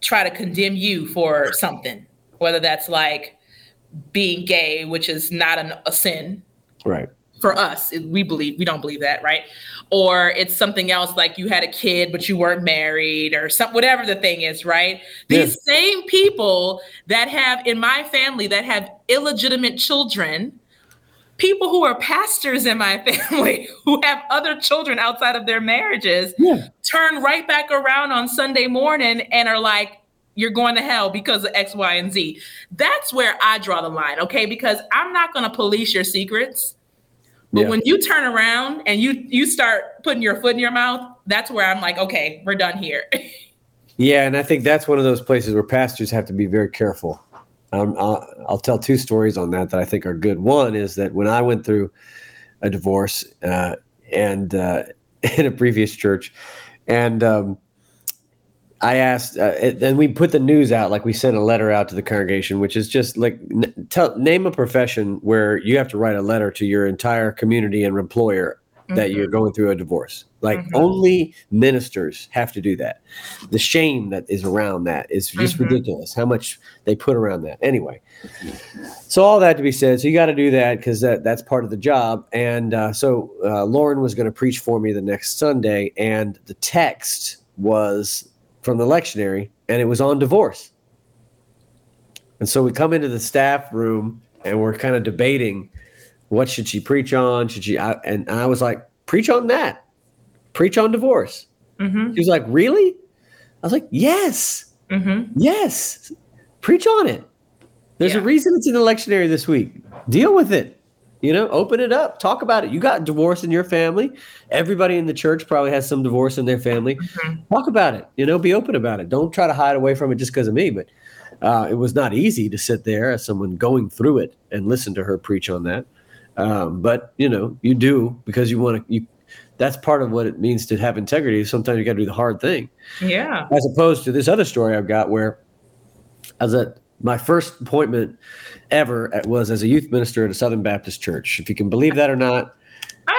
try to condemn you for something, whether that's like being gay, which is not an, a sin, right for us we believe we don't believe that right or it's something else like you had a kid but you weren't married or some whatever the thing is right these same people that have in my family that have illegitimate children people who are pastors in my family who have other children outside of their marriages yeah turn right back around on Sunday morning and are like, you're going to hell because of X, Y, and Z. That's where I draw the line, okay? Because I'm not going to police your secrets. But Yeah. when you turn around and you you start putting your foot in your mouth, that's where I'm like, okay, we're done here. Yeah, and I think that's one of those places where pastors have to be very careful. Um, I'll, I'll tell two stories on that that I think are good. One is that when I went through a divorce uh, and uh, in a previous church, and um, I asked, uh, and and we put the news out, like we sent a letter out to the congregation, which is just like n- tell, name a profession where you have to write a letter to your entire community and employer that you're going through a divorce. Like Mhm. only ministers have to do that. The shame that is around that is just Mhm. ridiculous. How much they put around that. Anyway, so all that to be said, so you got to do that because that that's part of the job. And uh, so uh, Lauren was going to preach for me the next Sunday, and the text was from the lectionary, and it was on divorce. And so we come into the staff room, and we're kind of debating what should she preach on? Should she? I, and I was like, preach on that. Preach on divorce. mm-hmm, She was like, really? I was like, yes, mm-hmm. yes. Preach on it. There's Yeah. a reason it's in the lectionary this week. Deal with it. You know, open it up. Talk about it. You got divorce in your family. Everybody in the church probably has some divorce in their family. Mhm. Talk about it. You know, be open about it. Don't try to hide away from it just because of me. But uh, it was not easy to sit there as someone going through it and listen to her preach on that. Um, but you know, you do because you want to. You that's part of what it means to have integrity. Sometimes you got to do the hard thing Yeah. as opposed to this other story I've got where I was at my first appointment ever at, was as a youth minister at a Southern Baptist church. If you can believe that or not,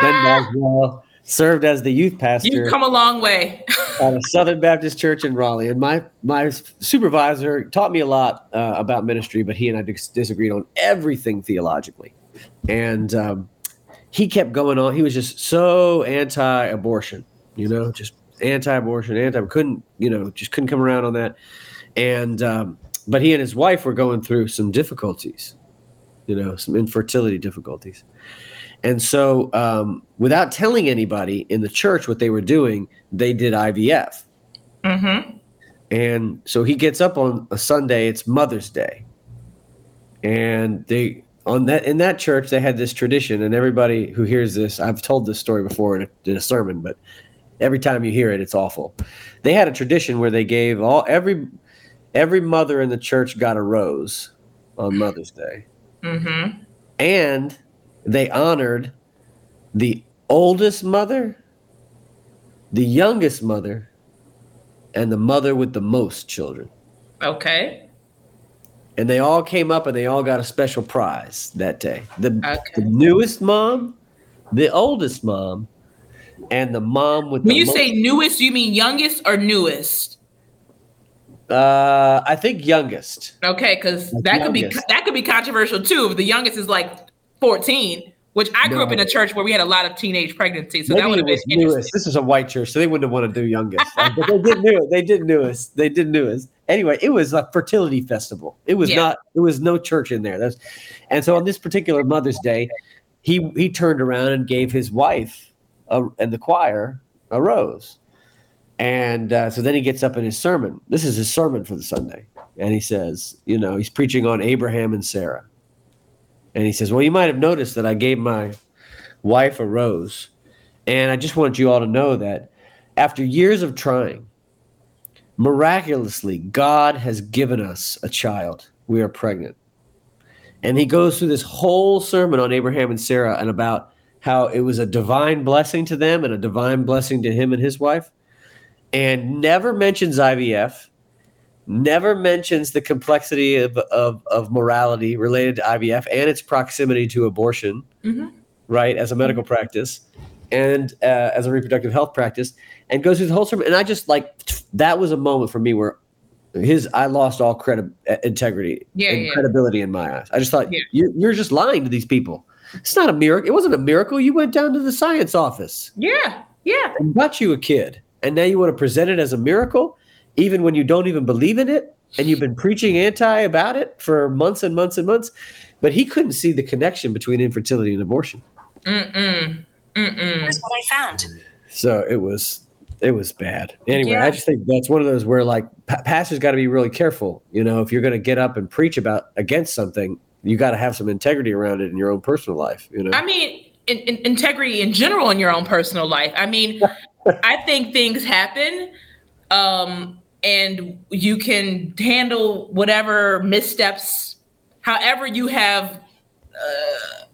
Ben Ah, Boswell served as the youth pastor you've come a long way. at a Southern Baptist church in Raleigh. And my my supervisor taught me a lot uh, about ministry, but he and I dis- disagreed on everything theologically. And um, he kept going on. He was just so anti-abortion, you know, just anti-abortion, anti. Couldn't you know, just couldn't come around on that. And um, but he and his wife were going through some difficulties, you know, some infertility difficulties. And so, um, without telling anybody in the church what they were doing, they did IVF. mm-hmm. And so he gets up on a Sunday, it's Mother's Day. And they on that in that church they had this tradition and everybody who hears this, I've told this story before in a, in a sermon, but every time you hear it it's awful. They had a tradition where they gave all every every mother in the church got a rose on Mother's Day. Mm-hmm. And they honored the oldest mother, the youngest mother, and the mother with the most children. Okay. And they all came up and they all got a special prize that day. The, Okay. the newest mom the oldest mom and the mom with. When you most, say newest, you mean youngest or newest? Uh, I think youngest. Okay, because that youngest. could be that could be controversial too. If the youngest is like fourteen, which I grew no. up in a church where we had a lot of teenage pregnancies, so Maybe that would have been newest. This is a white church, so they wouldn't want to do youngest. but they did new. They did newest. They did newest. Anyway, it was a fertility festival. It was yeah. not. It was no church in there. That's, and so on this particular Mother's Day, he he turned around and gave his wife a, and the choir a rose. And uh, so then he gets up in his sermon. This is his sermon for the Sunday. And he says, you know, he's preaching on Abraham and Sarah. And he says, Well, you might have noticed that I gave my wife a rose. And I just want you all to know that after years of trying, miraculously, God has given us a child. We are pregnant. And he goes through this whole sermon on Abraham and Sarah and about how it was a divine blessing to them and a divine blessing to him and his wife, and never mentions IVF, never mentions the complexity of, of, of morality related to IVF and its proximity to abortion, mm-hmm. right, as a medical mm-hmm. practice and uh, as a reproductive health practice, and goes through the whole sermon. And I just like that was a moment for me where his I lost all credit, integrity, yeah, and yeah. credibility in my eyes. I just thought yeah. you, you're just lying to these people. It's not a miracle. It wasn't a miracle. You went down to the science office. Yeah. Yeah. And got you a kid. And now you want to present it as a miracle, even when you don't even believe in it. And you've been preaching anti about it for months and months and months. But he couldn't see the connection between infertility and abortion. Mm-mm. Mm-mm. That's what I found. So it was it was bad. Anyway, yeah. I just think that's one of those where like pastors got to be really careful. You know, if you're going to get up and preach about against something, you got to have some integrity around it in your own personal life. You know, I mean, in, in, integrity in general in your own personal life. I mean, I think things happen, um, and you can handle whatever missteps, however you have. Uh,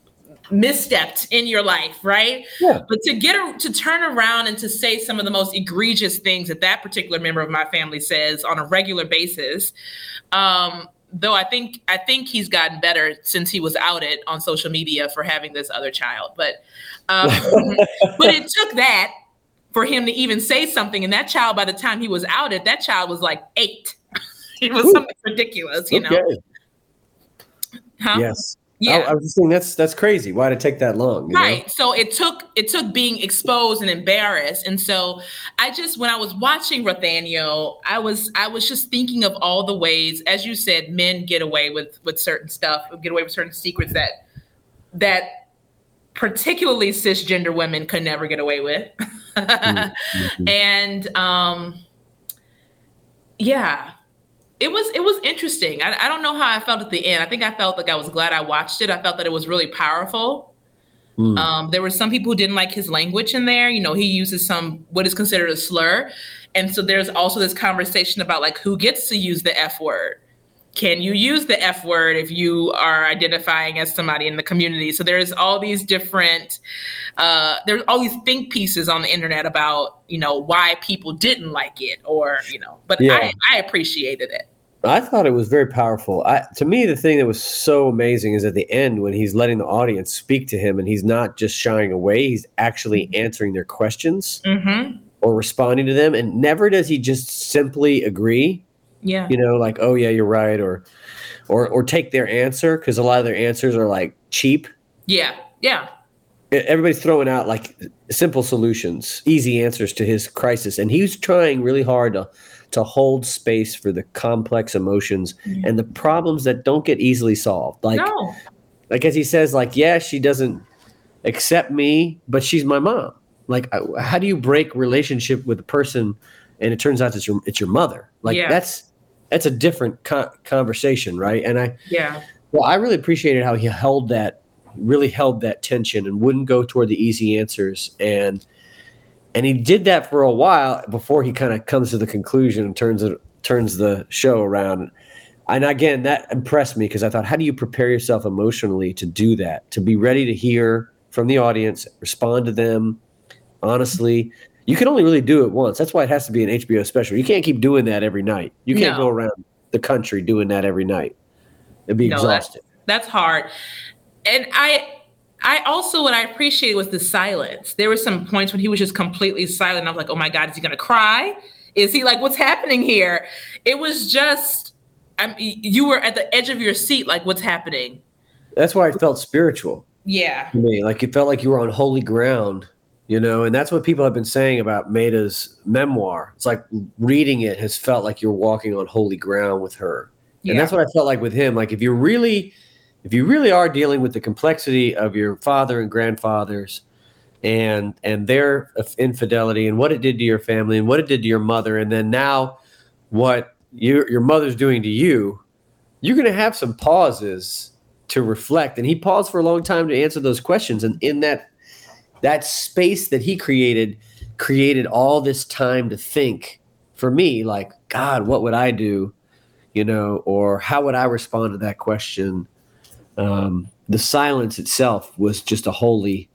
misstepped in your life, right? Yeah. But to get a, to turn around and to say some of the most egregious things that that particular member of my family says on a regular basis, um, though I think I think he's gotten better since he was outed on social media for having this other child. But um, but it took that for him to even say something. And that child, by the time he was outed, that child was like eight. it was Ooh. something ridiculous, you okay. know. Huh? Yes. Yeah, I, I, was just saying that's that's crazy. Why did it take that long? Right. Know? So it took it took being exposed and embarrassed, and so I just when I was watching Rothaniel, I was I was just thinking of all the ways, as you said, men get away with with certain stuff, get away with certain secrets that that particularly cisgender women could never get away with, mm-hmm. and um, yeah it was it was interesting. I, I don't know how I felt at the end. I think I felt like I was glad I watched it. I felt that it was really powerful. Mm. Um, there were some people who didn't like his language in there. You know, he uses some what is considered a slur, and so there's also this conversation about like who gets to use the F word. Can you use the F word if you are identifying as somebody in the community? So there's all these different, uh, there's all these think pieces on the internet about you know why people didn't like it or you know, but yeah. I, I appreciated it. I thought it was very powerful. I, to me, the thing that was so amazing is at the end when he's letting the audience speak to him and he's not just shying away, he's actually mm-hmm. answering their questions mm-hmm. or responding to them. And never does he just simply agree. Yeah. You know, like, oh, yeah, you're right. Or, or, or take their answer because a lot of their answers are like cheap. Yeah. Yeah. Everybody's throwing out like simple solutions, easy answers to his crisis. And he's trying really hard to to hold space for the complex emotions mm-hmm. and the problems that don't get easily solved. Like, no. like as he says, like, yeah, she doesn't accept me, but she's my mom. Like, how do you break relationship with a person, and it turns out it's your it's your mother? Like, yeah. that's that's a different co- conversation, right? And I, yeah, well, I really appreciated how he held that, really held that tension, and wouldn't go toward the easy answers, and and he did that for a while before he kind of comes to the conclusion and turns it turns the show around. And again, that impressed me because I thought, how do you prepare yourself emotionally to do that? To be ready to hear from the audience, respond to them honestly. You can only really do it once. That's why it has to be an HBO special. You can't keep doing that every night. You can't no. go around the country doing that every night. It'd be no, exhausting. That's, that's hard. And I I also what I appreciated was the silence. There were some points when he was just completely silent. I was like, oh my God, is he gonna cry? Is he like, what's happening here? It was just, I'm, you were at the edge of your seat, like, what's happening? That's why I felt spiritual. Yeah. To me, like it felt like you were on holy ground, you know, and that's what people have been saying about Meta's memoir. It's like reading it has felt like you're walking on holy ground with her. Yeah. And that's what I felt like with him. Like if you really, if you really are dealing with the complexity of your father and grandfathers and and their infidelity and what it did to your family and what it did to your mother and then now what your your mother's doing to you you're going to have some pauses to reflect and he paused for a long time to answer those questions and in that that space that he created created all this time to think for me like god what would i do you know or how would i respond to that question um, the silence itself was just a holy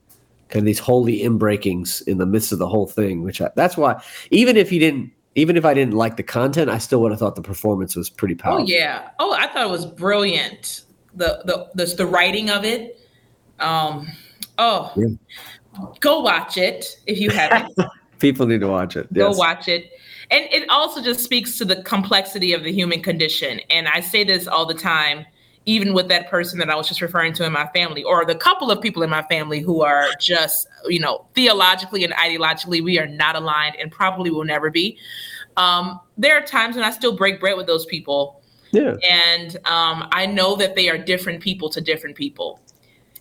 kind of these holy inbreakings in the midst of the whole thing, which I, that's why even if he didn't, even if I didn't like the content, I still would have thought the performance was pretty oh, powerful. Oh yeah. Oh, I thought it was brilliant. The the the, the writing of it. Um. Oh. Yeah. Go watch it if you haven't. People need to watch it. Go watch it. And it also just speaks to the complexity of the human condition. And I say this all the time even with that person that I was just referring to in my family, or the couple of people in my family who are just, you know, theologically and ideologically, we are not aligned and probably will never be. Um, there are times when I still break bread with those people. Yeah. And um, I know that they are different people to different people.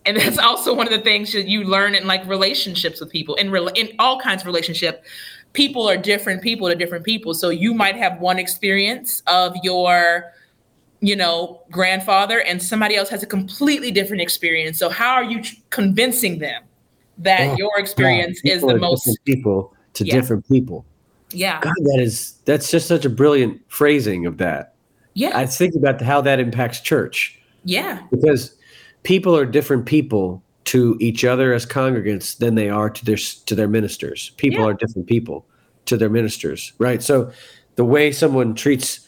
And that's also one of the things that you learn in like relationships with people, in, re- in all kinds of relationship. People are different people to different people. So you might have one experience of your you know, grandfather, and somebody else has a completely different experience. So how are you convincing them that oh, your experience is the most people to yeah. different people? Yeah, God, that is that's just such a brilliant phrasing of that. Yeah, I think about how that impacts church. Yeah, because people are different people to each other as congregants than they are to their to their ministers. People yeah. are different people to their ministers, right? So the way someone treats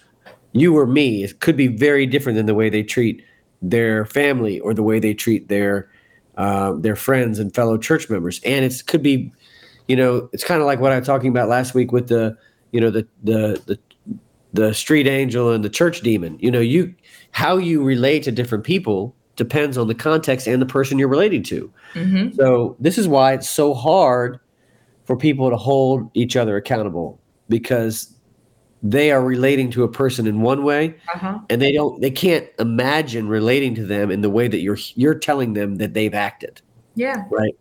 you or me it could be very different than the way they treat their family or the way they treat their uh, their friends and fellow church members and it could be you know it's kind of like what i was talking about last week with the you know the the the the street angel and the church demon you know you how you relate to different people depends on the context and the person you're relating to mm-hmm. so this is why it's so hard for people to hold each other accountable because they are relating to a person in one way uh-huh. and they don't they can't imagine relating to them in the way that you're you're telling them that they've acted yeah right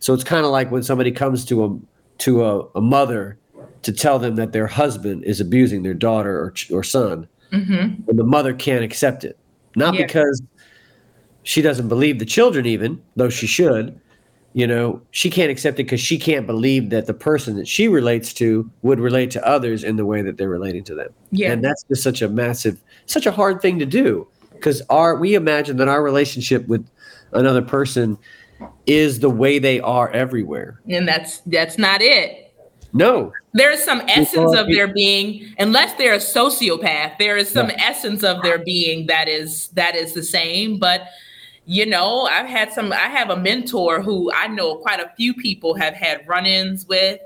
so it's kind of like when somebody comes to a to a, a, mother to tell them that their husband is abusing their daughter or, or son mm-hmm. and the mother can't accept it not yeah. because she doesn't believe the children even though she should you know she can't accept it because she can't believe that the person that she relates to would relate to others in the way that they're relating to them. Yeah. And that's just such a massive such a hard thing to do because our we imagine that our relationship with another person is the way they are everywhere. And that's that's not it. No. There is some essence of their being unless they're a sociopath there is some essence of their being that is that is the same but you know, I've had some, I have a mentor who I know quite a few people have had run ins with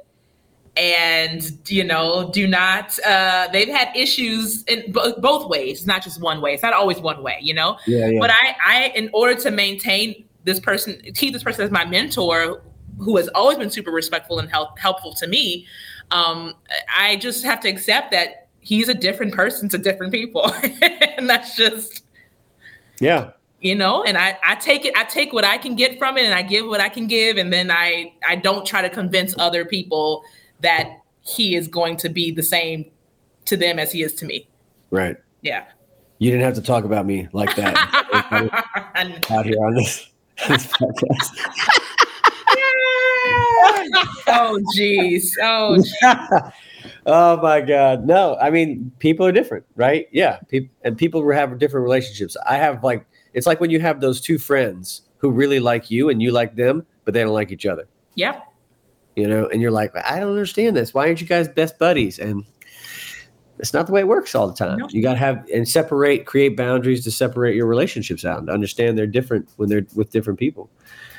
and you know do not uh they've had issues in b- both ways it's not just one way. It's not always one way you know? Yeah, yeah. but i i in order to maintain this person keep this person as my mentor who has always been super respectful and help, helpful to me um i just have to accept that he's a different person to different people. And that's just yeah you know and I, I take it i take what i can get from it and i give what i can give. And then i i don't try to convince other people that he is going to be the same to them as he is to me. Right. Yeah. You didn't have to talk about me like that. Out here on this, this podcast. Oh jeez oh geez. oh my god. No i mean people are different right? Yeah. People and people have different relationships. I have like it's like when you have those two friends who really like you and you like them, but they don't like each other. Yeah. You know, and you're like, I don't understand this. Why aren't you guys best buddies? And it's not the way it works all the time. No. You got to have and separate, create boundaries to separate your relationships out and understand they're different when they're with different people.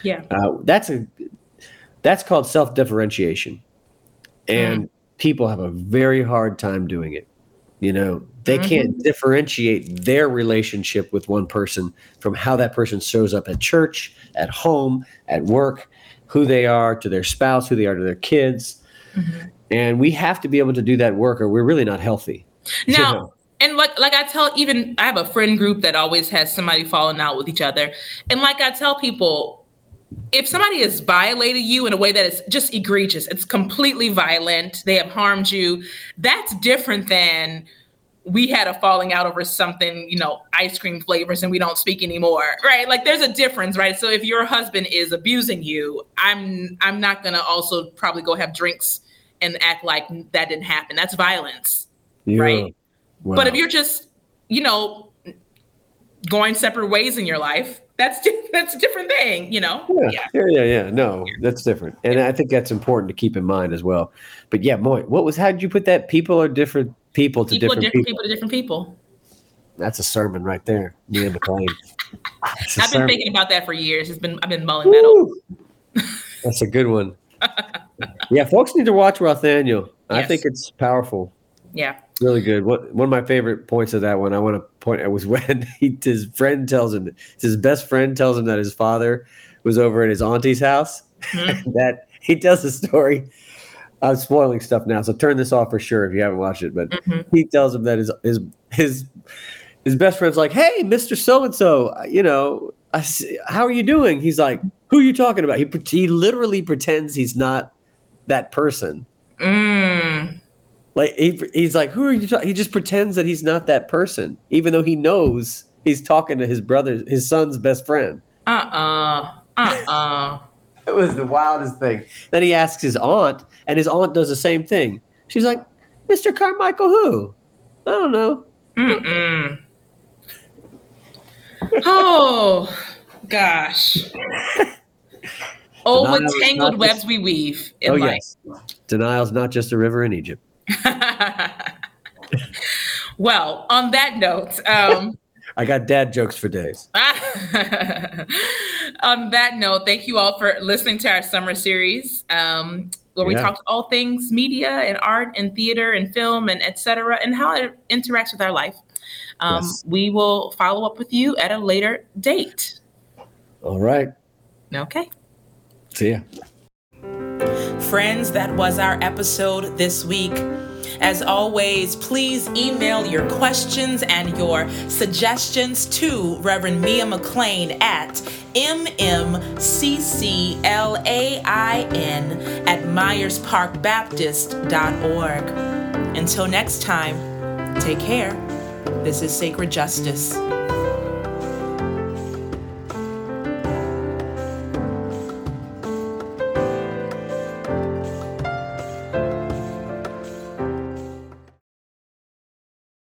Yeah, uh, that's a that's called self differentiation, and mm. people have a very hard time doing it. You know, they mm-hmm. can't differentiate their relationship with one person from how that person shows up at church, at home, at work, who they are to their spouse, who they are to their kids. Mm-hmm. And we have to be able to do that work or we're really not healthy. Now, and like like I tell even I have a friend group that always has somebody falling out with each other. And like I tell people, if somebody has violated you in a way that is just egregious, it's completely violent, they have harmed you, that's different than we had a falling out over something, you know, ice cream flavors and we don't speak anymore, right? Like there's a difference, right? So if your husband is abusing you, I'm I'm not going to also probably go have drinks and act like that didn't happen. That's violence, yeah. right? Wow. But if you're just, you know, going separate ways in your life, that's that's a different thing, you know. Yeah, yeah, yeah, yeah. yeah. No, that's different, and I think that's important to keep in mind as well. But yeah, Mia, what was? How did you put that? People are different people to people different, different people. people. to different people. That's a sermon right there. Me and McLean. I've been sermon. thinking about that for years. It's been I've been mulling that over. That's a good one. yeah, folks need to watch Rothaniel. Yes. I think it's powerful. Yeah. Really good. What one of my favorite points of that one I want to point out was when he, his friend tells him his best friend tells him that his father was over at his auntie's house. Mm-hmm. that he tells the story I'm spoiling stuff now, so turn this off for sure if you haven't watched it. But mm-hmm. he tells him that his his his his best friend's like, "Hey, Mister So and So, you know, I see, how are you doing?" He's like, "Who are you talking about?" He he literally pretends he's not that person. Mm. Like he, he's like, "Who are you?" talking? He just pretends that he's not that person, even though he knows he's talking to his brother, his son's best friend. Uh uh-uh. uh. Uh uh. it was the wildest thing. Then he asks his aunt, and his aunt does the same thing. She's like, Mr. Carmichael, who? I don't know. Mm-mm. oh, gosh. Oh, what tangled webs just, we weave in oh, life. Yes. Denial's not just a river in Egypt. well, on that note, um, I got dad jokes for days. on that note, thank you all for listening to our summer series. Um, where we yeah. talk all things media and art and theater and film and etc. and how it interacts with our life. Um, yes. We will follow up with you at a later date. All right. Okay. See ya. Friends, that was our episode this week. As always, please email your questions and your suggestions to Reverend Mia McLean at mmcclain at myersparkbaptist.org. Until next time, take care. This is Sacred Justice.